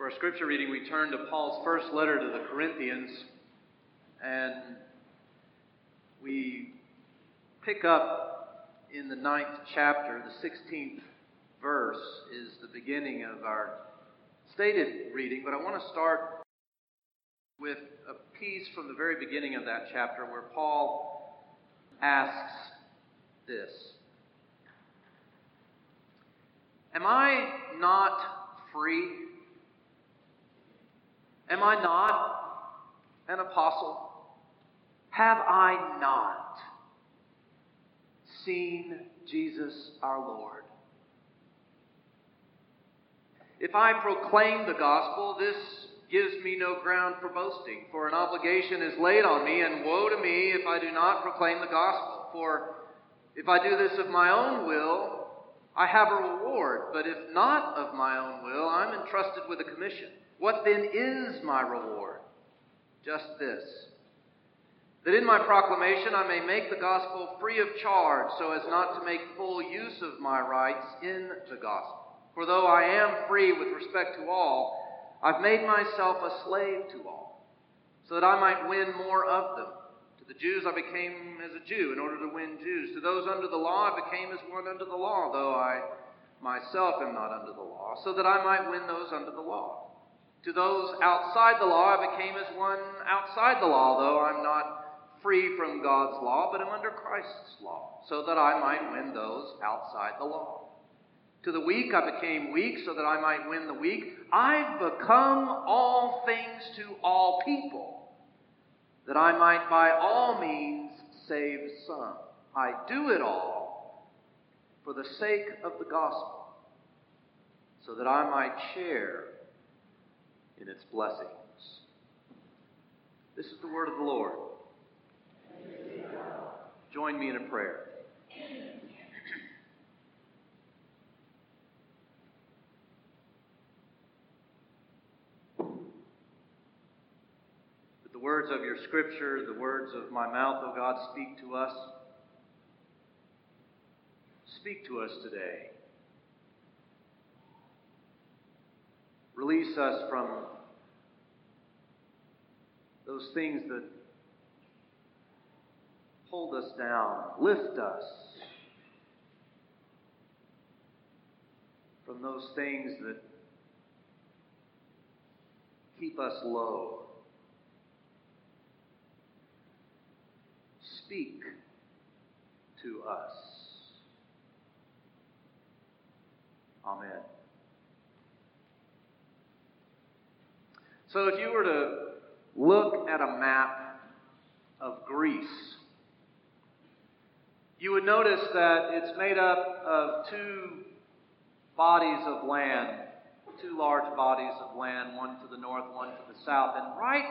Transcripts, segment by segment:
For our scripture reading, we turn to Paul's first letter to the Corinthians, and we pick up in the ninth chapter. The 16th verse is the beginning of our stated reading, but I want to start with a piece from the very beginning of that chapter where Paul asks this Am I not free? Am I not an apostle? Have I not seen Jesus our Lord? If I proclaim the gospel, this gives me no ground for boasting, for an obligation is laid on me, and woe to me if I do not proclaim the gospel. For if I do this of my own will, I have a reward, but if not of my own will, I'm entrusted with a commission. What then is my reward? Just this that in my proclamation I may make the gospel free of charge, so as not to make full use of my rights in the gospel. For though I am free with respect to all, I've made myself a slave to all, so that I might win more of them. To the Jews I became as a Jew in order to win Jews. To those under the law I became as one under the law, though I myself am not under the law, so that I might win those under the law. To those outside the law, I became as one outside the law, though I'm not free from God's law, but am under Christ's law, so that I might win those outside the law. To the weak, I became weak, so that I might win the weak. I've become all things to all people, that I might by all means save some. I do it all for the sake of the gospel, so that I might share in its blessings. This is the word of the Lord. Join me in a prayer. That the words of your scripture, the words of my mouth, O God, speak to us. Speak to us today. Release us from those things that hold us down. Lift us from those things that keep us low. Speak to us. Amen. So, if you were to look at a map of Greece, you would notice that it's made up of two bodies of land, two large bodies of land, one to the north, one to the south. And right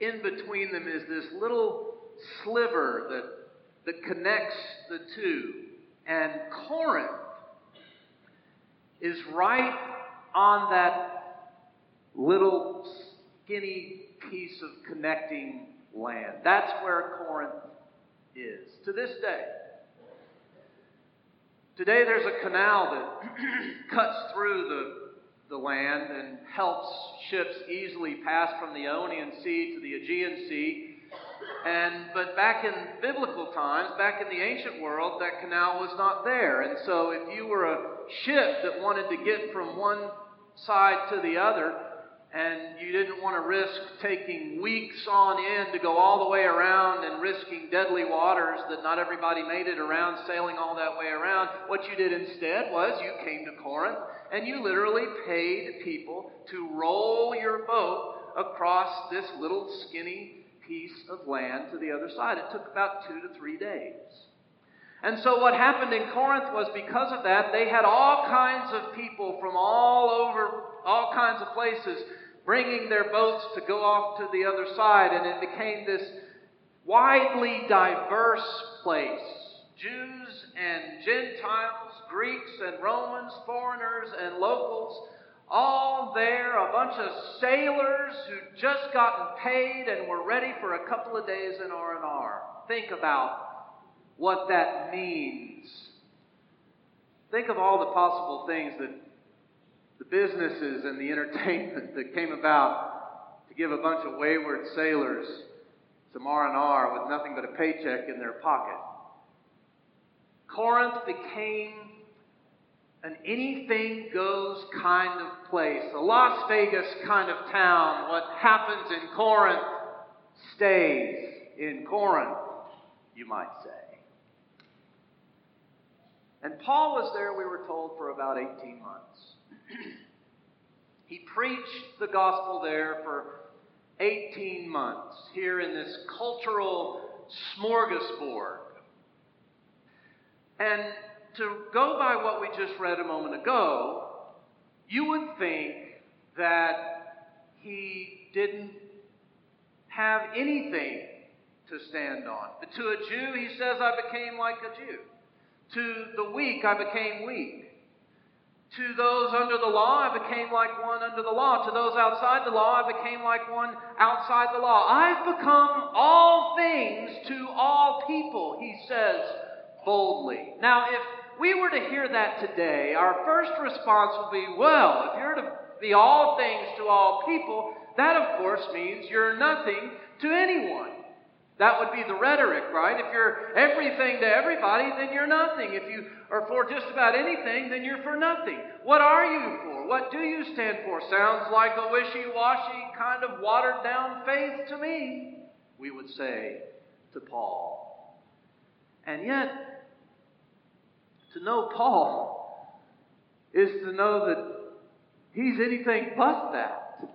in between them is this little sliver that, that connects the two. And Corinth is right on that little skinny piece of connecting land. That's where Corinth is to this day. Today there's a canal that cuts through the, the land and helps ships easily pass from the Ionian Sea to the Aegean Sea. And but back in biblical times, back in the ancient world, that canal was not there. And so if you were a ship that wanted to get from one side to the other, and you didn't want to risk taking weeks on end to go all the way around and risking deadly waters that not everybody made it around, sailing all that way around, what you did instead was you came to Corinth and you literally paid people to roll your boat across this little skinny piece of land to the other side. It took about two to three days. And so, what happened in Corinth was because of that, they had all kinds of people from all over, all kinds of places bringing their boats to go off to the other side, and it became this widely diverse place. Jews and Gentiles, Greeks and Romans, foreigners and locals, all there, a bunch of sailors who'd just gotten paid and were ready for a couple of days in R&R. Think about what that means. Think of all the possible things that the businesses and the entertainment that came about to give a bunch of wayward sailors some R&R with nothing but a paycheck in their pocket. Corinth became an anything goes kind of place, a Las Vegas kind of town. What happens in Corinth stays in Corinth, you might say. And Paul was there, we were told, for about 18 months. he preached the gospel there for 18 months, here in this cultural smorgasbord. And to go by what we just read a moment ago, you would think that he didn't have anything to stand on. But to a Jew, he says, I became like a Jew. To the weak, I became weak. To those under the law, I became like one under the law. To those outside the law, I became like one outside the law. I've become all things to all people, he says boldly. Now, if we were to hear that today, our first response would be, well, if you're to be all things to all people, that of course means you're nothing to anyone. That would be the rhetoric, right? If you're everything to everybody, then you're nothing. If you are for just about anything, then you're for nothing. What are you for? What do you stand for? Sounds like a wishy washy, kind of watered down faith to me, we would say to Paul. And yet, to know Paul is to know that he's anything but that.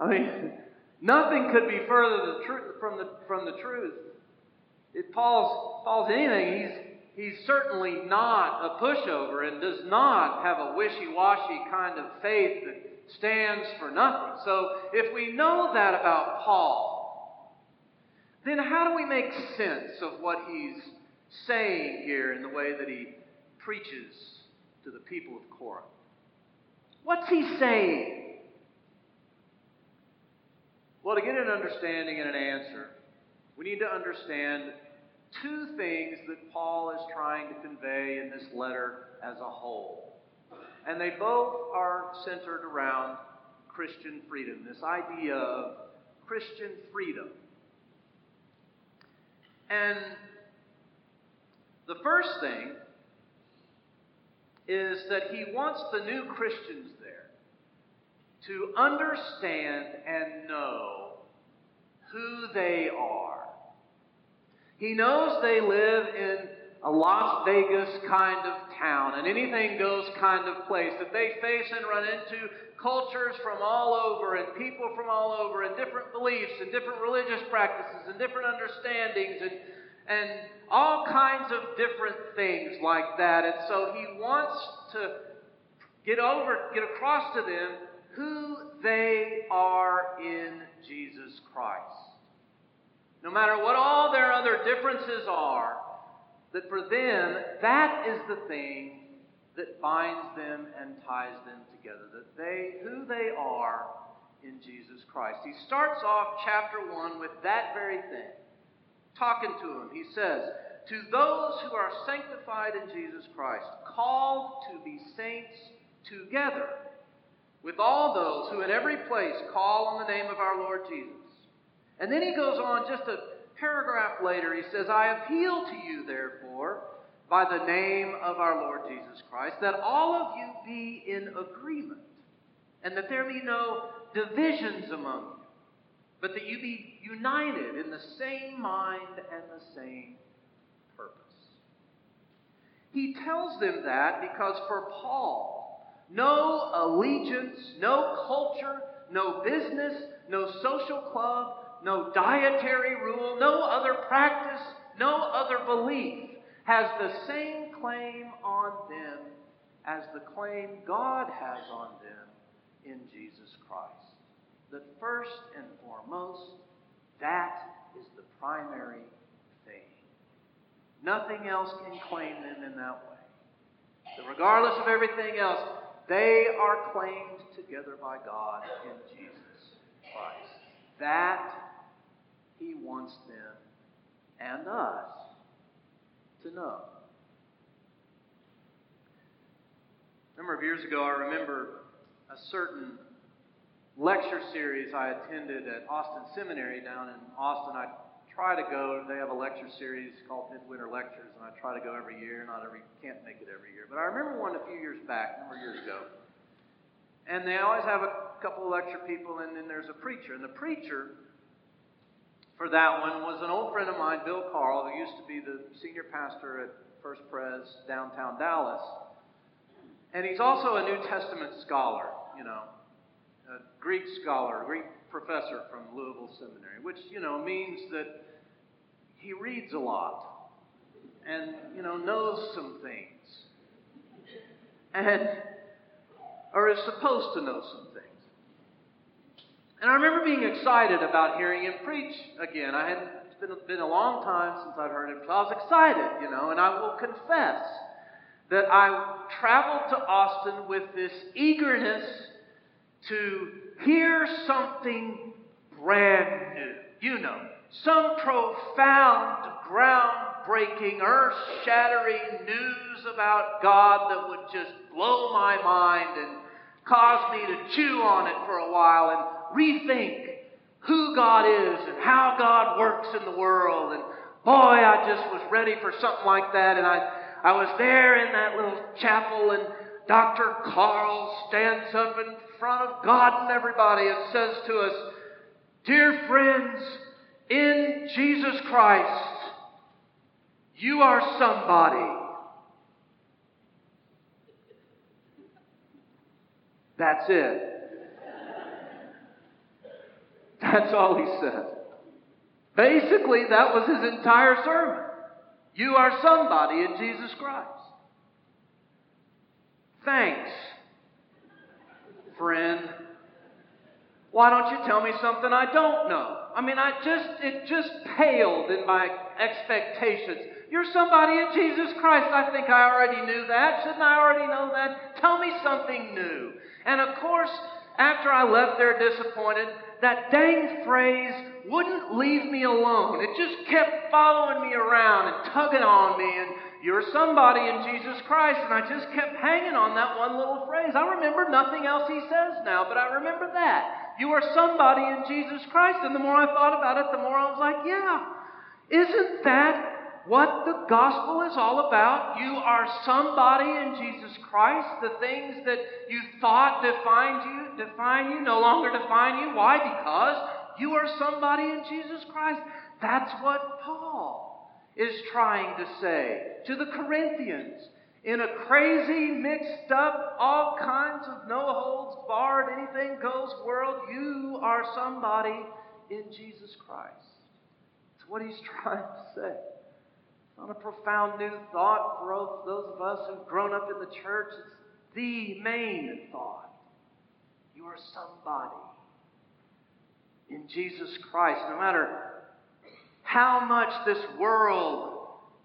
I mean, nothing could be further the tr- from, the, from the truth. If Paul's, Paul's anything, he's, he's certainly not a pushover and does not have a wishy washy kind of faith that stands for nothing. So if we know that about Paul, then how do we make sense of what he's saying here in the way that he preaches to the people of Corinth? What's he saying? Well, to get an understanding and an answer, we need to understand two things that Paul is trying to convey in this letter as a whole. And they both are centered around Christian freedom, this idea of Christian freedom. And the first thing is that he wants the new Christians there to understand and know who they are. He knows they live in a Las Vegas kind of town, an anything goes kind of place, that they face and run into cultures from all over and people from all over and different beliefs and different religious practices and different understandings and, and all kinds of different things like that. And so he wants to get over, get across to them who they are in Jesus Christ. No matter what all their other differences are, that for them, that is the thing that binds them and ties them together. That they, who they are in Jesus Christ. He starts off chapter 1 with that very thing. Talking to them, he says, To those who are sanctified in Jesus Christ, called to be saints together with all those who in every place call on the name of our Lord Jesus. And then he goes on just a paragraph later. He says, I appeal to you, therefore, by the name of our Lord Jesus Christ, that all of you be in agreement, and that there be no divisions among you, but that you be united in the same mind and the same purpose. He tells them that because for Paul, no allegiance, no culture, no business, no social club, no dietary rule, no other practice, no other belief has the same claim on them as the claim God has on them in Jesus Christ. That first and foremost, that is the primary thing. Nothing else can claim them in that way. So regardless of everything else, they are claimed together by God in Jesus Christ. That He wants them and us to know. A number of years ago, I remember a certain lecture series I attended at Austin Seminary down in Austin. I try to go. They have a lecture series called Midwinter Lectures, and I try to go every year. Not every can't make it every year, but I remember one a few years back, a number of years ago. And they always have a couple of lecture people, and then there's a preacher. And the preacher for that one was an old friend of mine, Bill Carl, who used to be the senior pastor at First Pres downtown Dallas. And he's also a New Testament scholar, you know, a Greek scholar, Greek professor from Louisville Seminary, which, you know, means that he reads a lot and, you know, knows some things. And, or is supposed to know some things. And I remember being excited about hearing him preach again. I had it's been, been a long time since I've heard him, so I was excited, you know, and I will confess that I traveled to Austin with this eagerness to hear something brand new. You know, some profound, groundbreaking, earth shattering news about God that would just blow my mind and cause me to chew on it for a while and rethink who God is and how God works in the world. And boy, I just was ready for something like that. And I I was there in that little chapel, and Dr. Carl stands up in front of God and everybody and says to us, Dear friends, in Jesus Christ, you are somebody. That's it. That's all he said. Basically, that was his entire sermon. You are somebody in Jesus Christ. Thanks, friend. Why don't you tell me something I don't know? I mean, I just it just paled in my expectations. You're somebody in Jesus Christ. I think I already knew that. Shouldn't I already know that? Tell me something new. And of course, after I left there disappointed, that dang phrase wouldn't leave me alone. It just kept following me around and tugging on me. And you're somebody in Jesus Christ. And I just kept hanging on that one little phrase. I remember nothing else he says now, but I remember that. You are somebody in Jesus Christ. And the more I thought about it, the more I was like, yeah, isn't that what the gospel is all about. You are somebody in Jesus Christ. The things that you thought defined you, define you, no longer define you. Why? Because you are somebody in Jesus Christ. That's what Paul is trying to say to the Corinthians. In a crazy, mixed up, all kinds of no holds barred, anything goes world, you are somebody in Jesus Christ. That's what he's trying to say. It's not a profound new thought for those of us who've grown up in the church. It's the main thought. You are somebody in Jesus Christ. No matter how much this world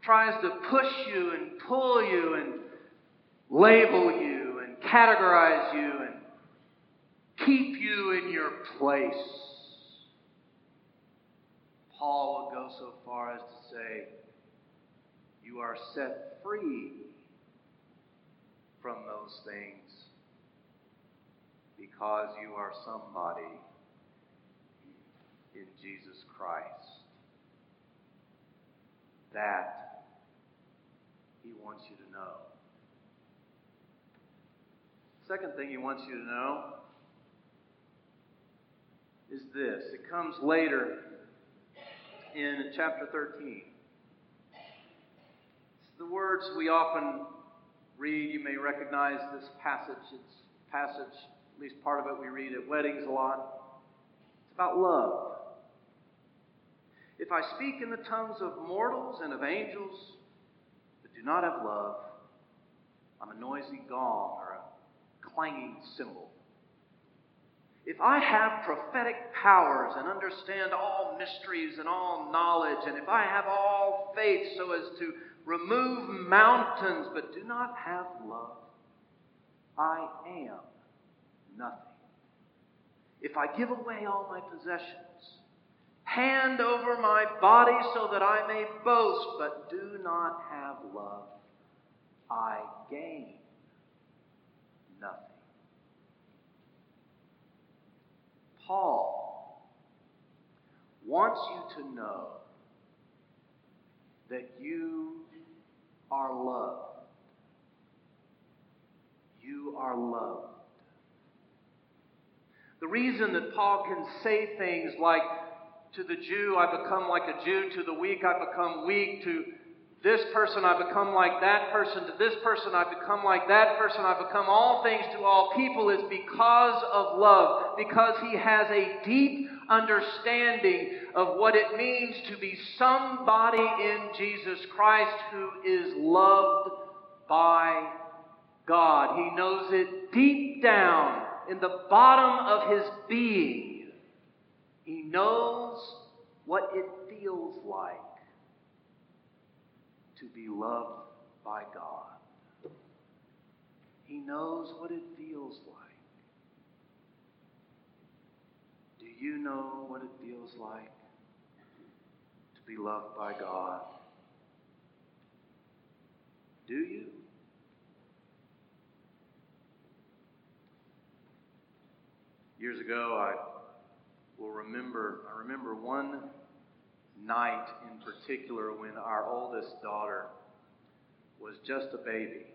tries to push you and pull you and label you and categorize you and keep you in your place, Paul will go so far as to say, you are set free from those things because you are somebody in Jesus Christ. That He wants you to know. Second thing He wants you to know is this it comes later in chapter 13 It's the words we often read. You may recognize this passage. It's passage, at least part of it we read at weddings a lot. It's about love. If I speak in the tongues of mortals and of angels, but do not have love, I'm a noisy gong or a clanging cymbal. If I have prophetic powers and understand all mysteries and all knowledge, and if I have all faith so as to remove mountains, but do not have love, I am nothing. If I give away all my possessions, hand over my body so that I may boast, but do not have love, I gain nothing. Paul wants you to know that you are loved. You are loved. The reason that Paul can say things like, to the Jew, I become like a Jew, to the weak, I become weak, to this person I become like that person, to this person I become like that person, I become all things to all people is because of love, because he has a deep understanding of what it means to be somebody in Jesus Christ who is loved by God. He knows it deep down in the bottom of his being. He knows what it feels like to be loved by God. He knows what it feels like. Do you know what it feels like to be loved by God? Do you? Years ago, I will remember, I remember one night in particular when our oldest daughter was just a baby,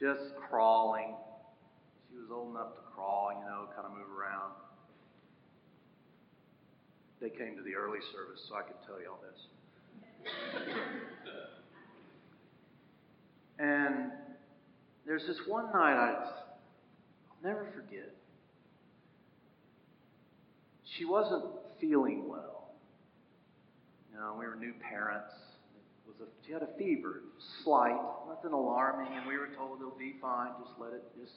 just crawling. She was old enough to crawl, you know, kind of move around. They came to the early service, so I could tell you all this. and there's this one night I, I'll never forget. She wasn't feeling well. You know, we were new parents. It was a, she had a fever, slight, nothing alarming, and we were told it'll be fine. Just let it just.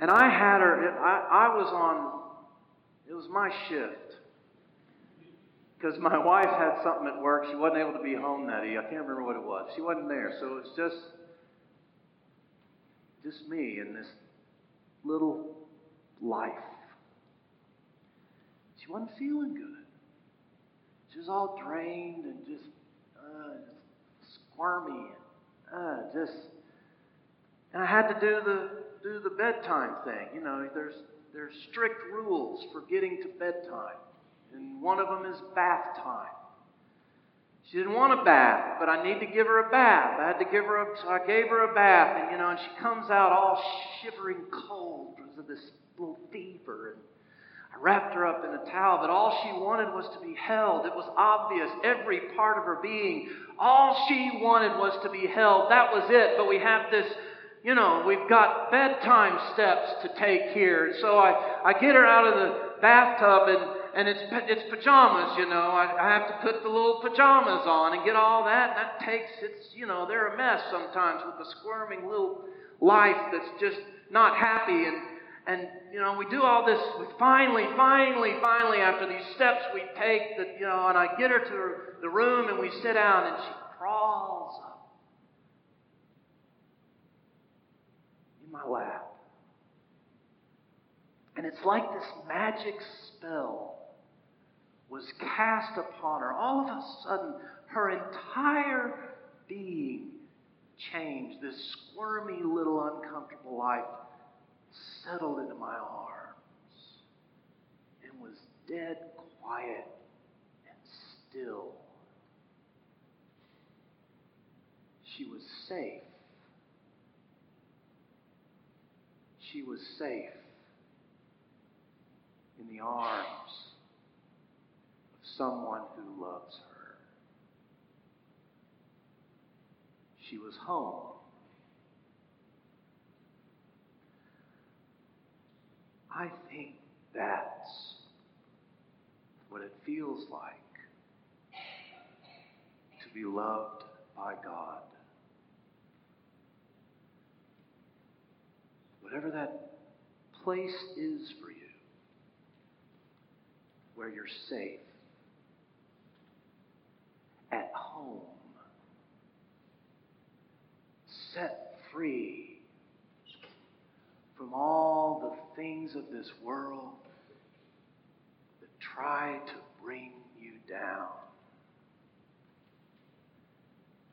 And I had her. I, I was on. It was my shift because my wife had something at work. She wasn't able to be home that evening. I can't remember what it was. She wasn't there, so it's just just me and this little life. She wasn't feeling good. She was all drained and just, uh, just squirmy and uh, just. And I had to do the do the bedtime thing. You know, there's there's strict rules for getting to bedtime, and one of them is bath time. She didn't want a bath, but I need to give her a bath. I had to give her a, so I gave her a bath, and you know, and she comes out all shivering cold because of this little fever, and wrapped her up in a towel, but all she wanted was to be held. It was obvious, every part of her being. All she wanted was to be held. That was it. But we have this, you know, we've got bedtime steps to take here. So I, I get her out of the bathtub and and it's it's pajamas, you know. I, I have to put the little pajamas on and get all that. And that takes it's you know they're a mess sometimes with the squirming little life that's just not happy and and, you know, we do all this. We finally, finally, finally, after these steps we take, that, you know, and I get her to the room and we sit down and she crawls up in my lap. And it's like this magic spell was cast upon her. All of a sudden, her entire being changed. This squirmy little uncomfortable life settled into my arms and was dead quiet and still. She was safe. She was safe in the arms of someone who loves her. She was home. I think that's what it feels like to be loved by God. Whatever that place is for you, where you're safe, at home, set free from all the things of this world that try to bring you down.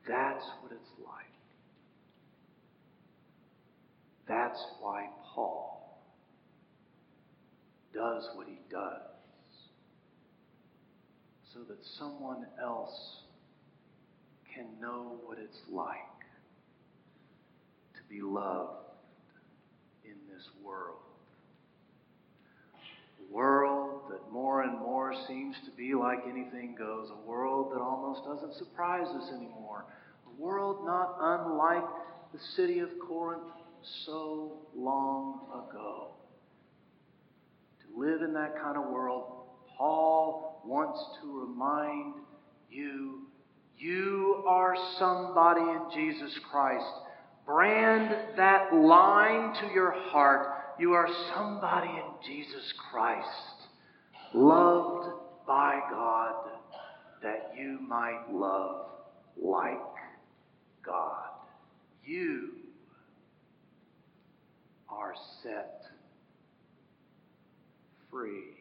That's what it's like that's why Paul does what he does. So that someone else can know what it's like to be loved this world. A world that more and more seems to be like anything goes, a world that almost doesn't surprise us anymore, a world not unlike the city of Corinth so long ago. To live in that kind of world, Paul wants to remind you you are somebody in Jesus Christ. Brand that line to your heart. You are somebody in Jesus Christ, loved by God, that you might love like God. You are set free.